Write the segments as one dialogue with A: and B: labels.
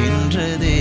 A: வாழ்வை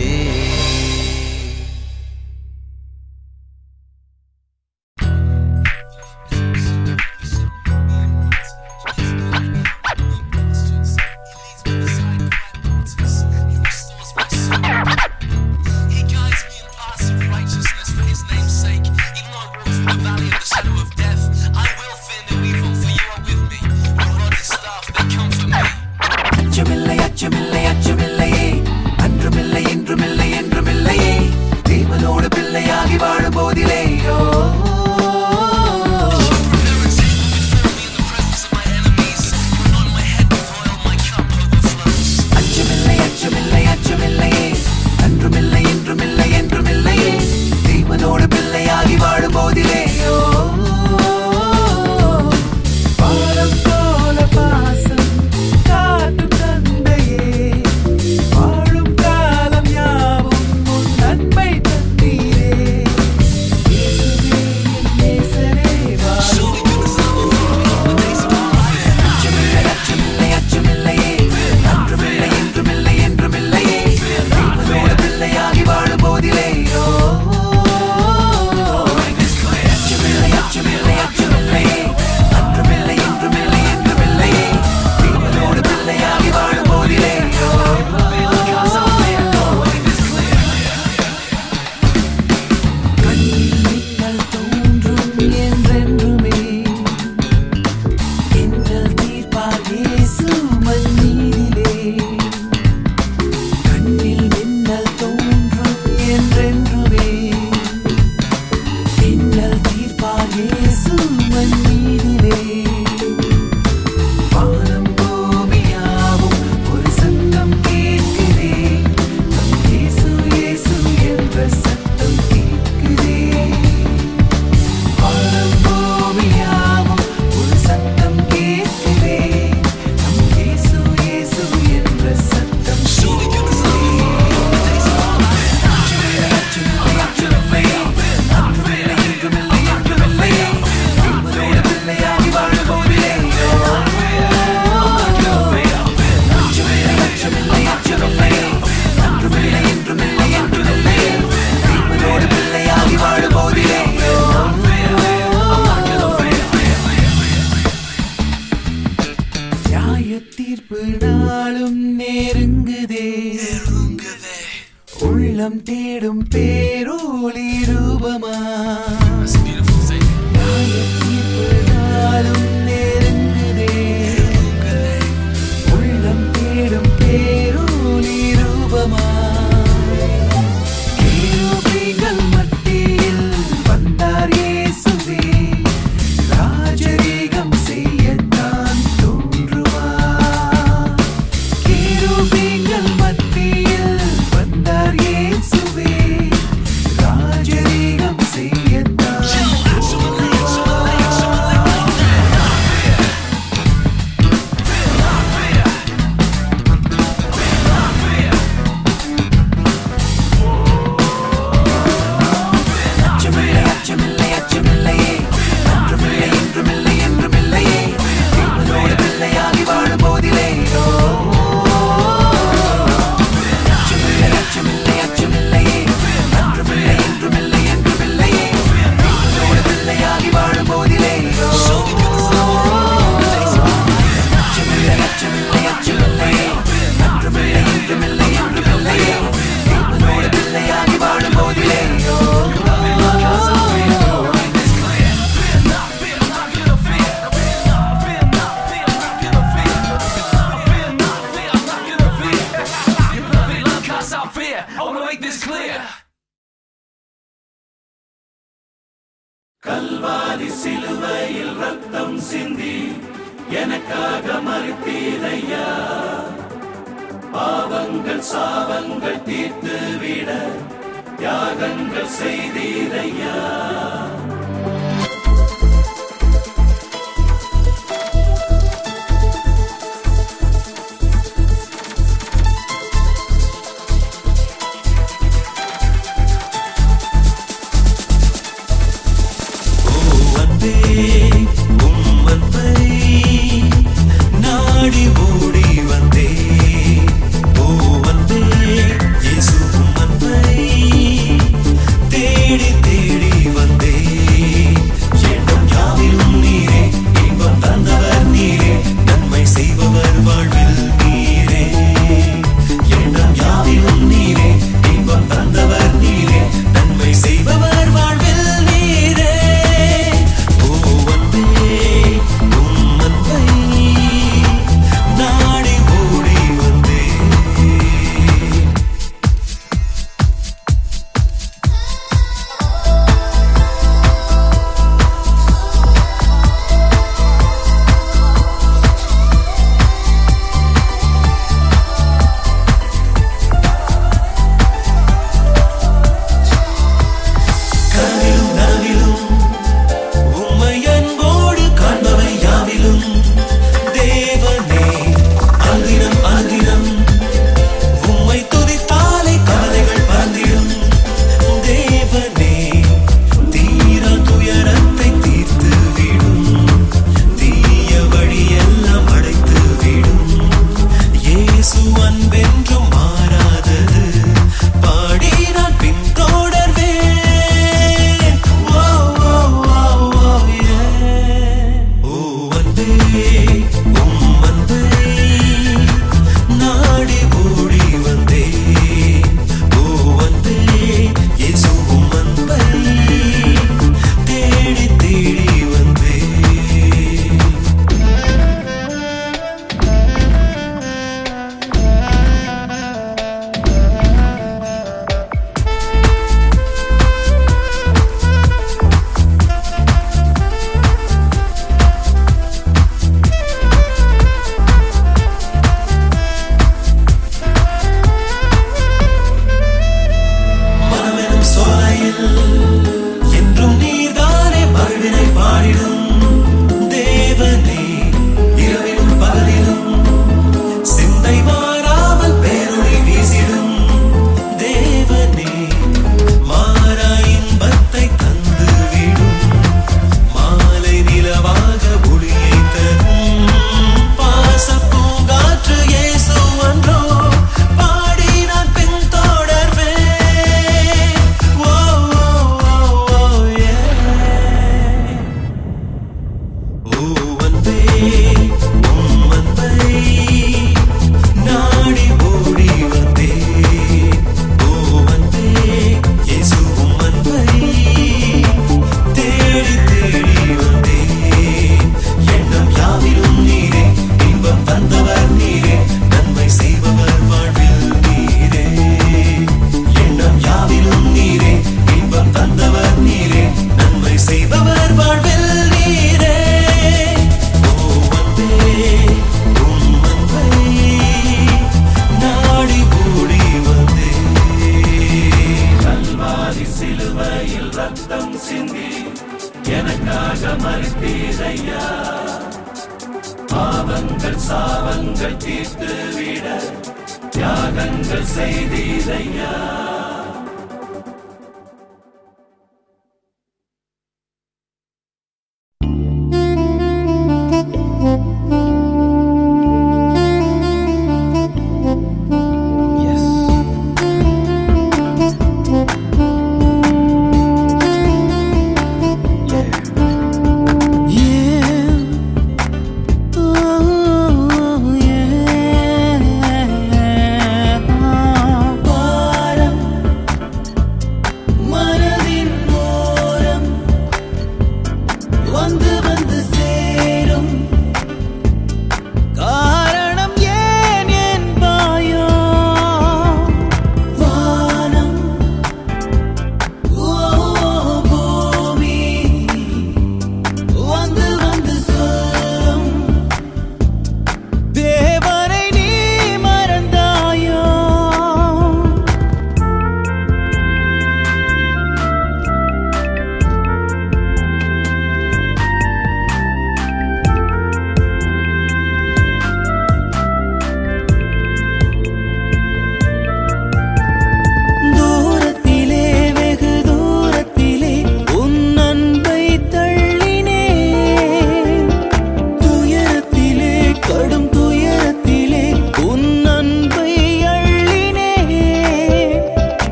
B: அன்பே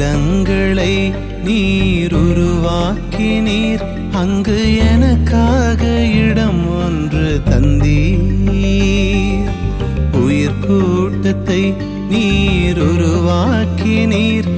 A: நிலங்களை நீர் உருவாக்கி நீர் அங்கு எனக்காக இடம் ஒன்று தந்தீர். உயிர் கூட்டத்தை நீர் உருவாக்கி நீர்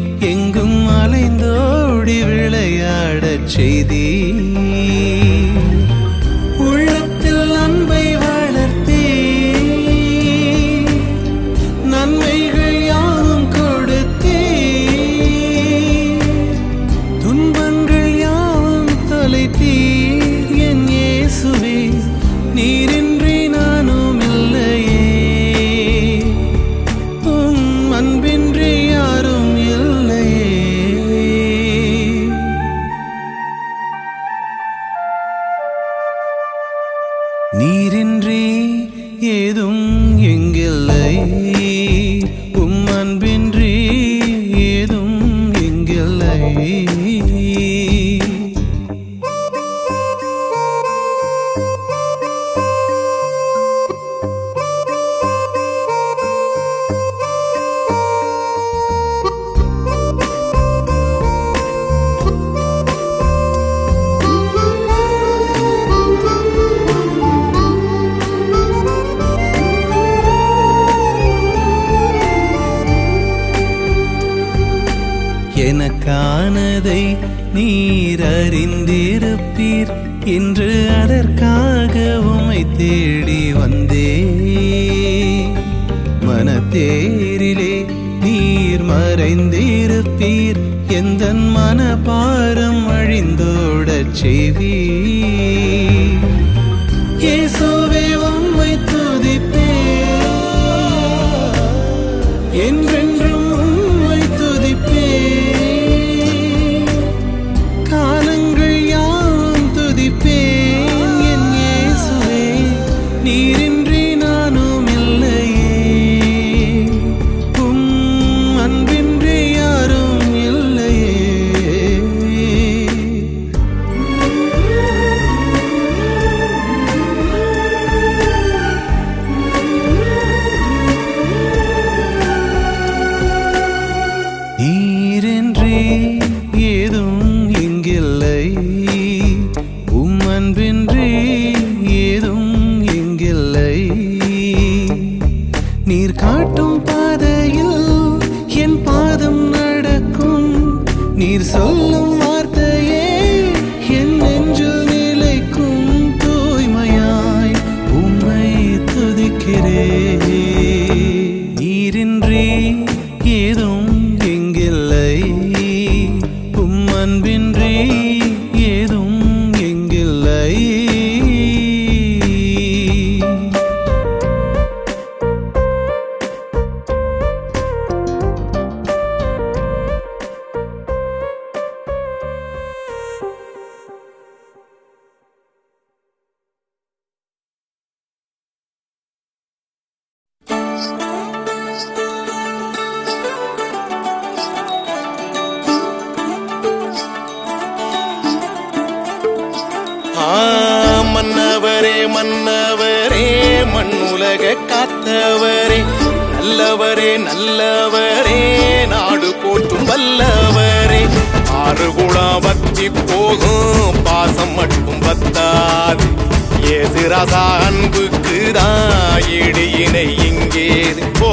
A: நீர் அறிந்திருப்பீர். இன்று அதற்காக உமை தேடி வந்தே. மனத்தேரிலே நீர் மறைந்திருப்பீர். எந்த மனபாரம் அழிந்தோடச் செய்வீர்.
C: மன்னவரே மன்னவரே மண்ணுலக காத்தவரே நல்லவரே நல்லவரே நாடு போற்றும் வல்லவரே. ஆறு குணம் வத்தி போகும் பாசம் மட்டும் பத்தாது. ஏசுராசா அன்புக்கு தான் இடையினை இங்கே போ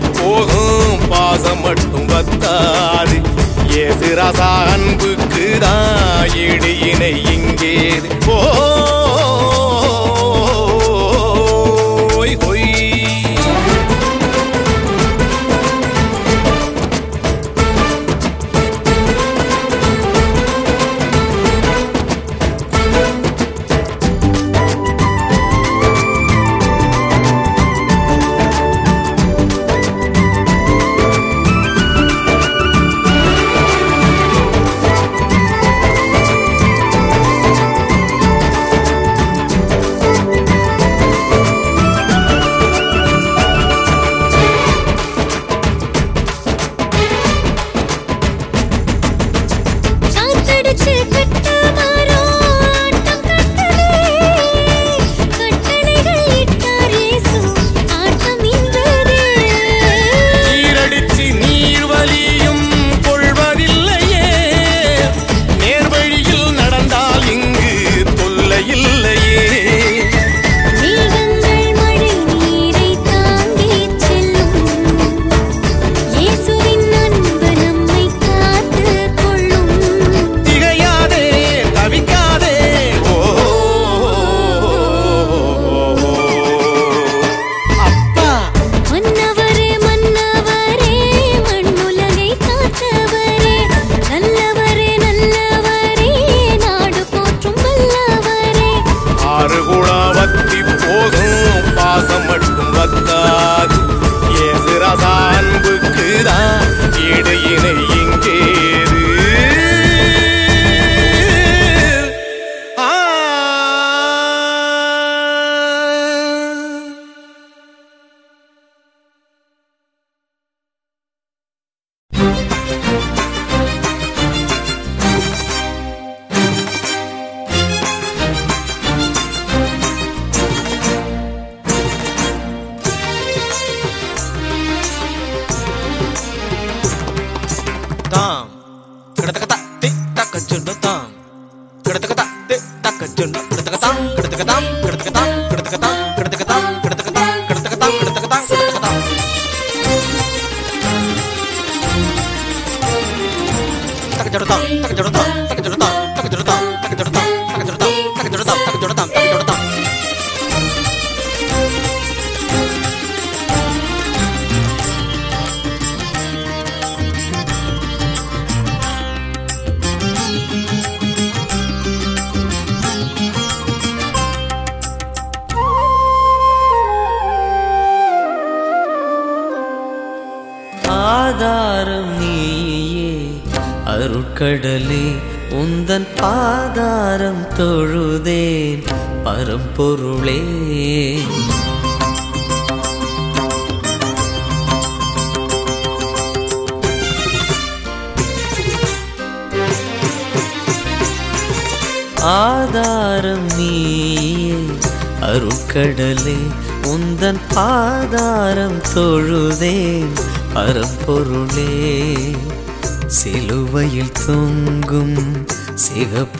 C: பற்றி போகும் பாசம் மட்டும் வத்தாது. ஏசுராசா அன்புக்கு தான் இடியினை
D: இங்கே போ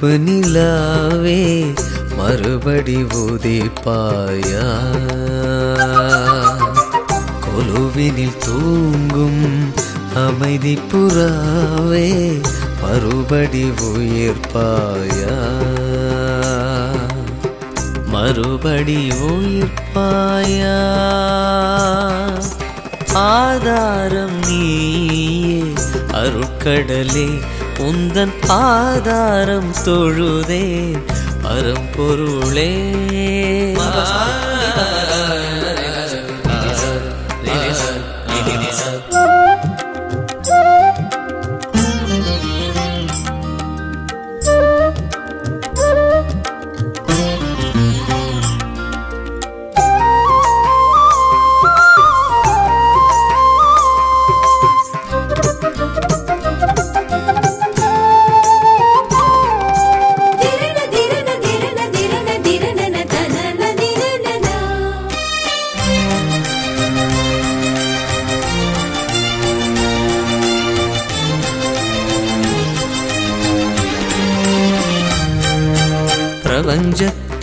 D: நெருப்பு நிலாவே மறுபடி உதைப்பாயா கொலுவினில் தூங்கும் அமைதி புறாவே மறுபடி உயிர்ப்பாயா? மறுபடி உயிர்ப்பாயா? ஆதாரம் நீயே அருட்கடலே உந்தன் ஆதாரம் தொழுதே பரம்பொருளே.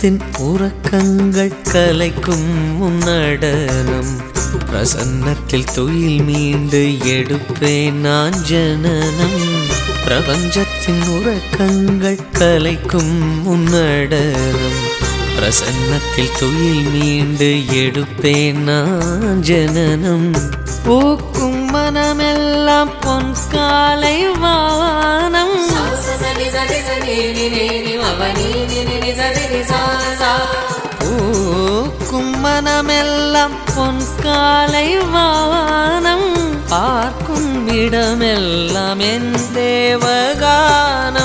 D: மனத்தின் உறக்கங்கள் கலைக்கும் நடனம் பிரசன்னத்தில் துயில் மீண்டு எடுப்பேன் நான் ஜனனம். பிரபஞ்சத்தின் உறக்கங்கள் கலைக்கும் நடனம் பிரசன்னத்தில் துயில் மீண்டு எடுப்பேன் நான் ஜனனம். பூக்கும் மனமெல்லாம் பொன் காலை வானம். பூக்கும் மனமெல்லாம் பொன் காலை வானம் பார்க்கும் இடமெல்லாம் என்
E: தேவகான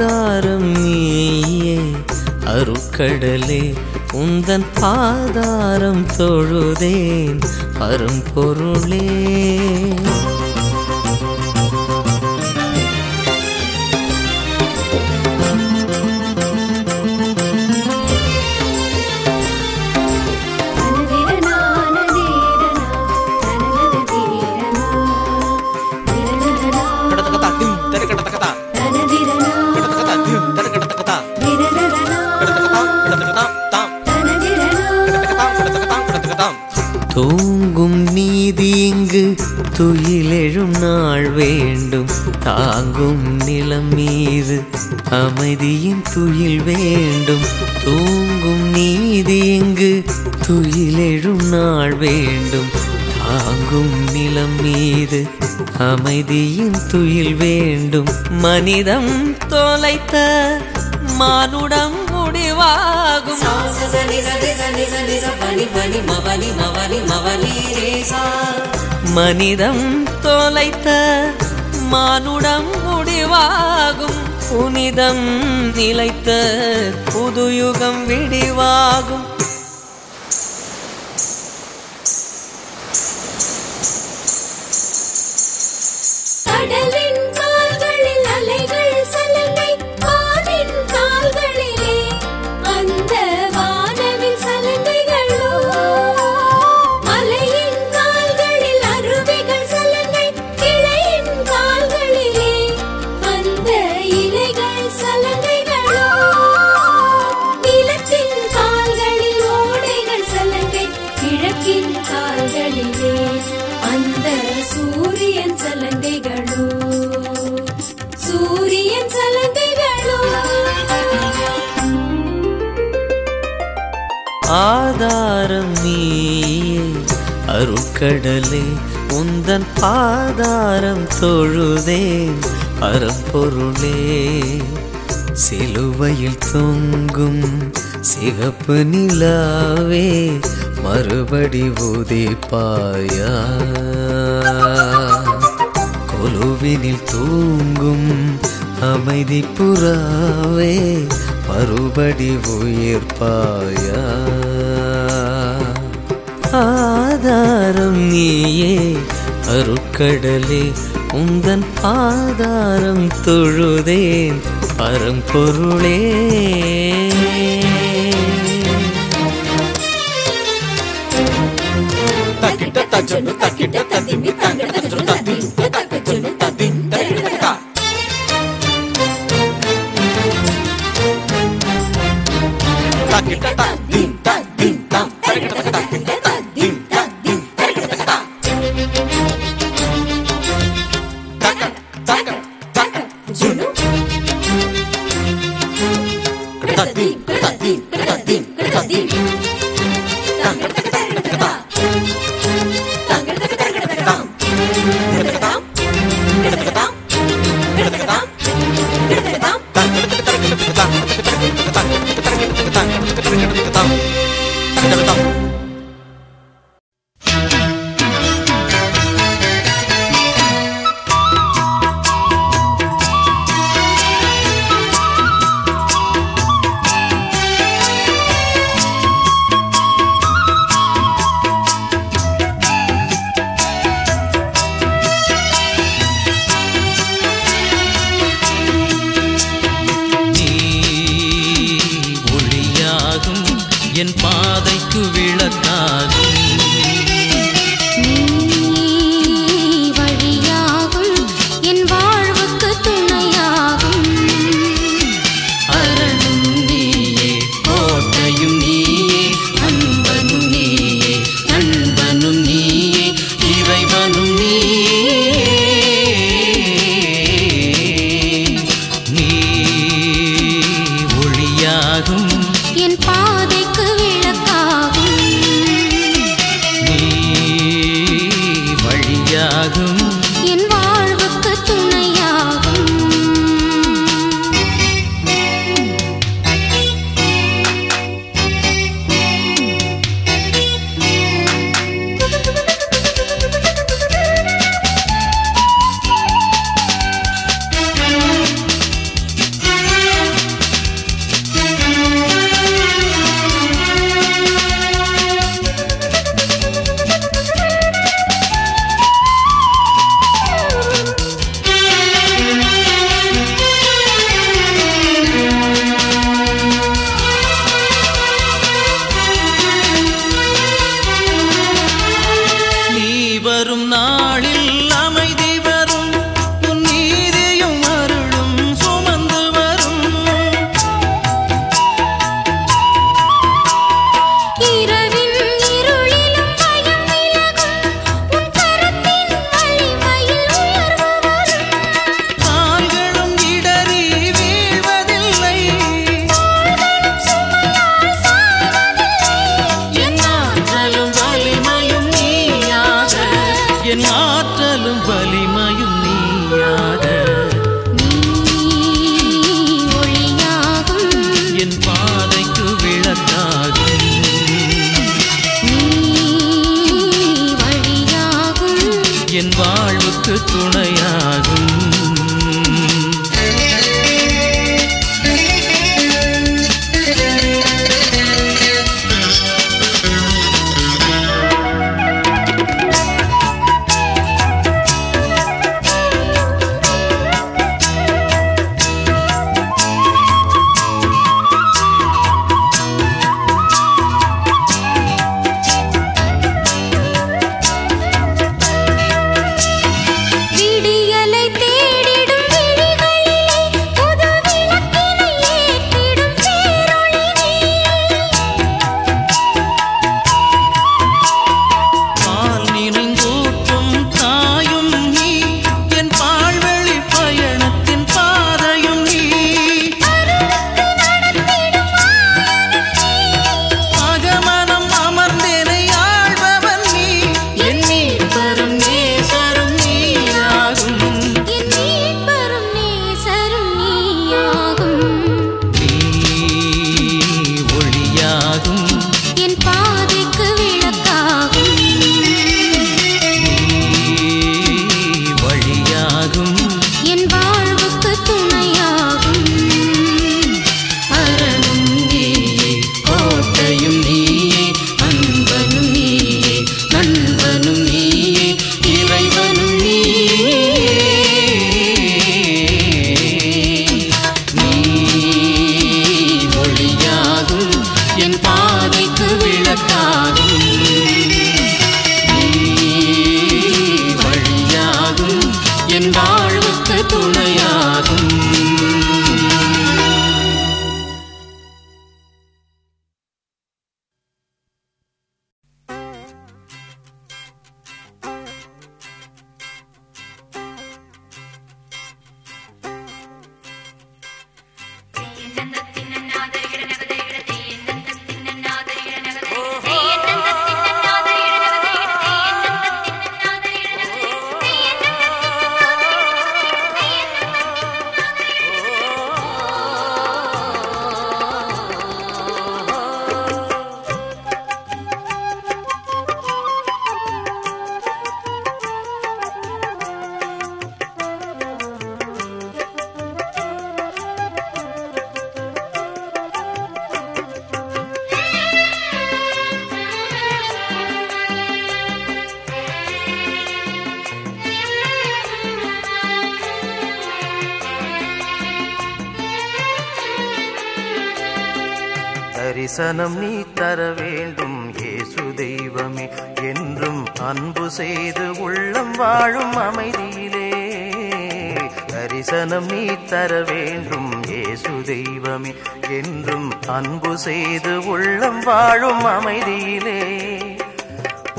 D: ஆதாரம் நீயே அருக்கடலே உந்தன் பாதாரம் தொழுதேன் பரம்பொருளே. அமைதியின் துயில் வேண்டும். தூங்கும் நீதி எங்கு துயிலெழும் நாள் வேண்டும். தாங்கும் நிலம் மீது அமைதியின் துயில் வேண்டும். மனிதம் தொலைத்த மானுடம் முடிவாகும். மனிதம் தொலைத்த மானுடம் முடிவாகும். புனிதம் நிலைத்த புதுயுகம் விடிவாகும் கடலே உந்தன் பாதாரம் தொழுதேன் பரம்பொருளே சிலுவையில் தொங்கும் சிகப்பு நிலாவே மறுபடி உதிப்பாயா கொலுவினில் தூங்கும் அமைதி புறாவே மறுபடி உயிர்ப்பாயா ஆ. ஆதாரம் நீயே அருக்கடலே உந்தன் பாதாரம் தொழுதேன் பரம்பொருளே.
A: தக்கிட்ட தஜன்னு தக்கிட்ட ததிமி தங்கிட்ட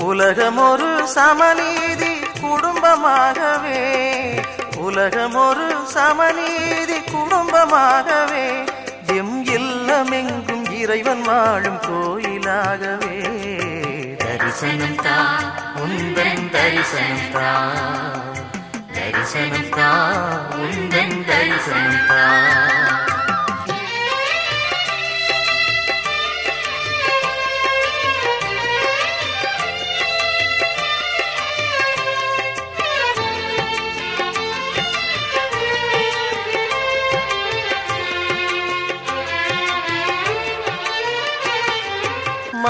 F: உலகம் ஒரு சமநீதி குடும்பமாகவே. உலகம் ஒரு சமநீதி குடும்பமாகவே. எம் இல்லமெங்கும் இறைவன் வாழும் கோயிலாகவே. தரிசனம் தான் உந்தன் தரிசனம் தான் தரிசனம் தான் உந்தன் தரிசனம் தான்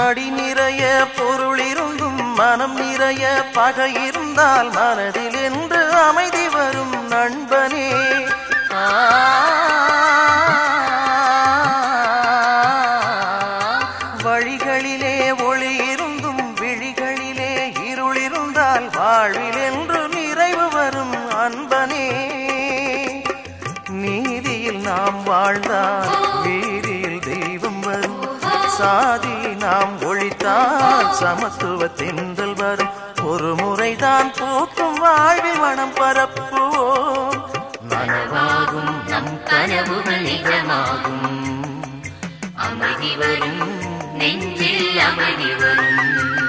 F: மடி நிறைய பொருள் இருந்தும் மனம் நிறைய பகை இருந்தால் மனதில் என்று அமைதி வரும் நண்பனே. வழிகளிலே ஒளி இருந்தும் விழிகளிலே இருள் இருந்தால் வாழ்வில் என்று நிறைவு வரும் அன்பனே. நீதியில் நாம் வாழ்ந்தால் வீதியில் தெய்வம் வரும். சாதி சமத்துவ தென்றல் வரும் ஒரு முறைதான் பூக்கும் வாழ்வில் மனம் பரப்புவோம். நனவாகும் நம் கனவுகள் நிஜமாகும். அமைதி வரும் நெஞ்சில் அமைதி வரும்.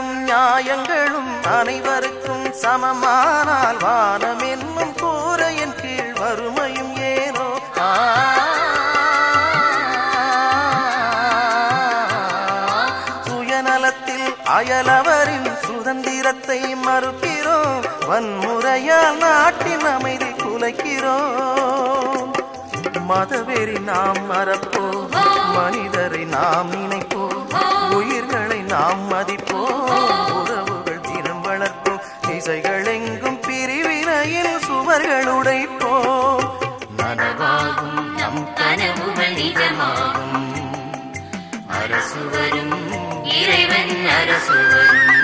F: தர்மங்களும் நியாயங்களும் அனைவருக்கும் சமமானால் வானம் என்னும் கூரையின் கீழ் வறுமையும் ஏனோ? ஆ. சுயநலத்தில் அயலவரின் சுதந்திரத்தை மறுக்கிறோம். வன்முறையால் நாட்டின் அமைதி குலைக்கிறோம். மதவெறி நாம் மறப்போம். மனிதரை நாம் நினைப்போம். உயிர் நாம் மதிப்போம். உறவுகள் தினம் வளர்ப்போம். திசைகள் எங்கும் பிரிவினையில் சுவர்கள் உடைப்போம். நனவாகும் நம் கனவுகள் நிஜமாகும். அரசு வரும் இறைவன் அரசு வரும்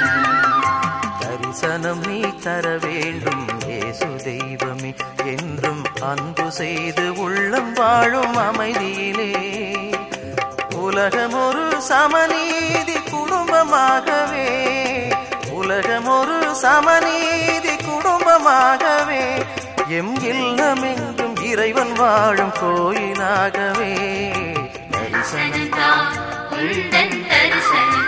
F: தரிசனம் நீ தர வேண்டும். இயேசு தெய்வமே என்றும் அன்பு செய்து உள்ளம் வாழும் அமைதியிலே. உலகம் ஒரு சமநீதி குடும்பமாகவே உலகம் ஒரு சமநீதி குடும்பமாகவே எம் இல்லமெங்கும் இறைவன் வாழும் கோயிலாகவே. தரிசனம் தரிசனம்.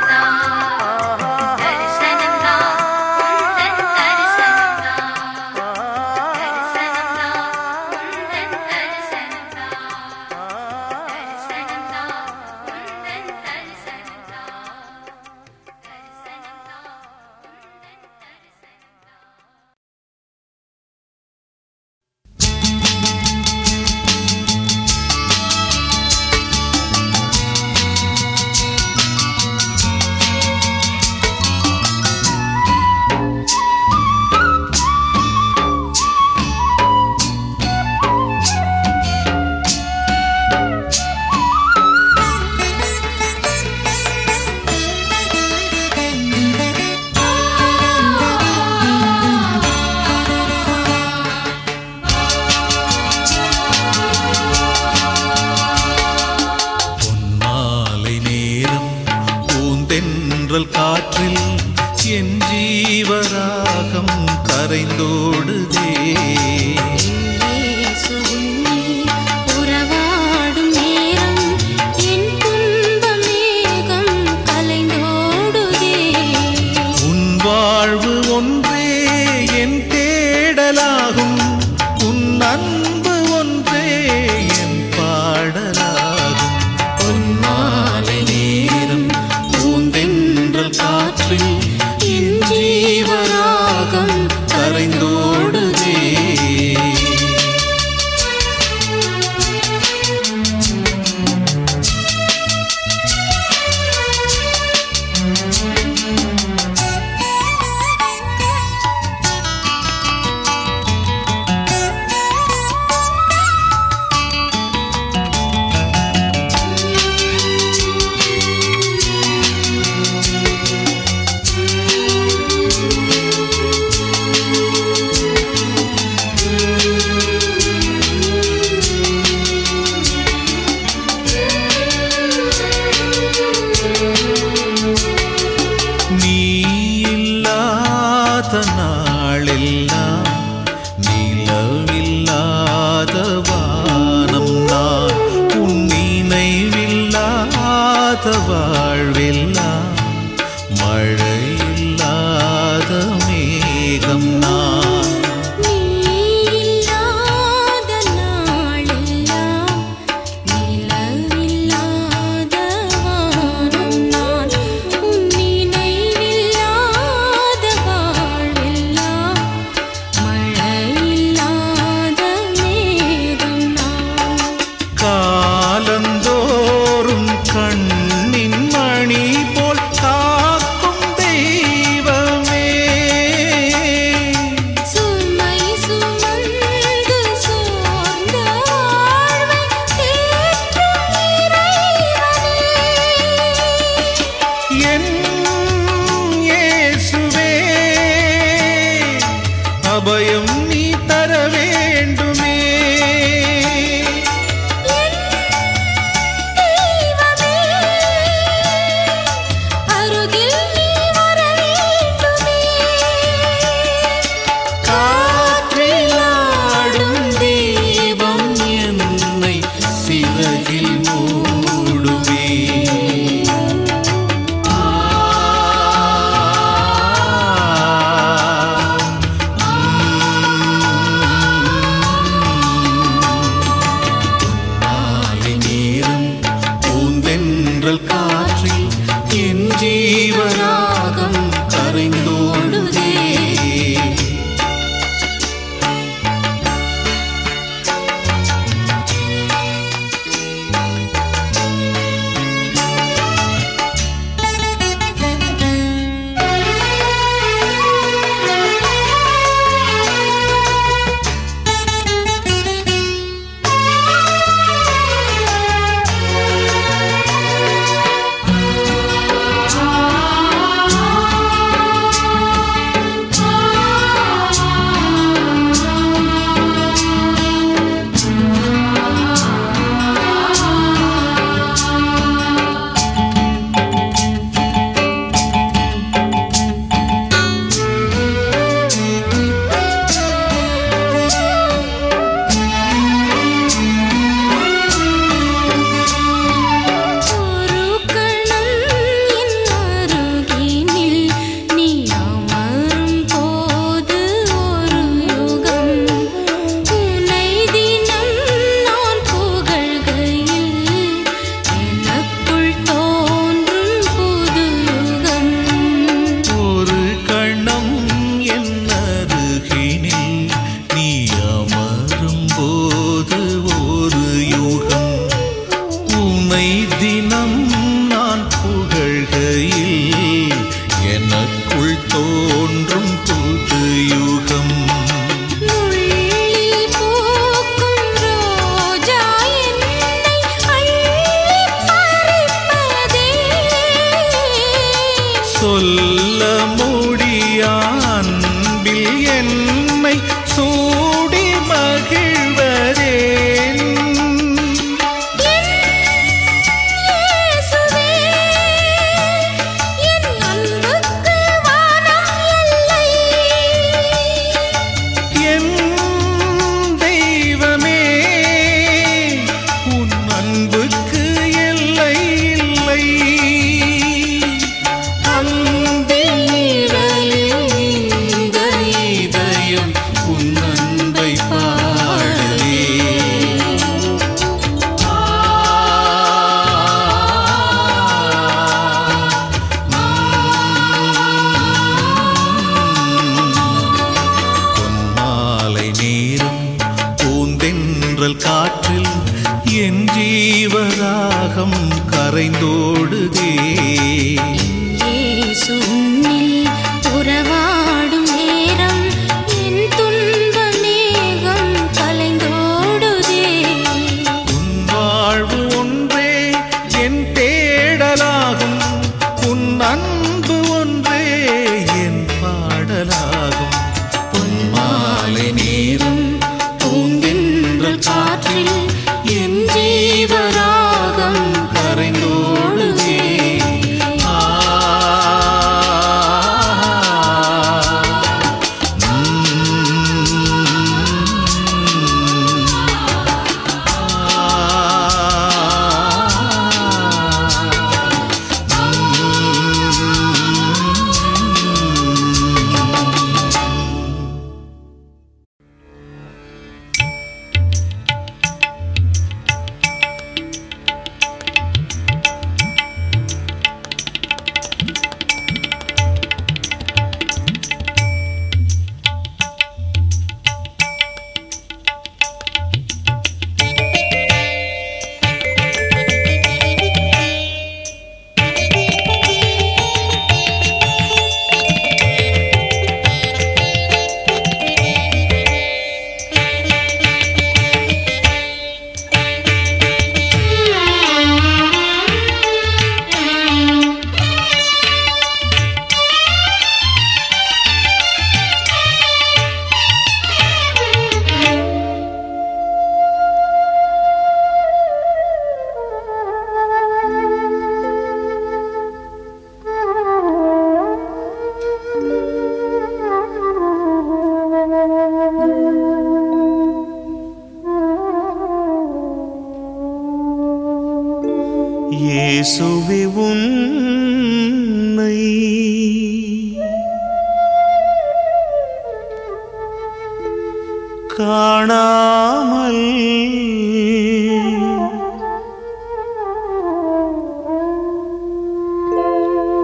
G: காணாமல்.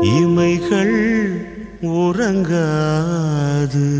G: இமைகள் உறங்காது.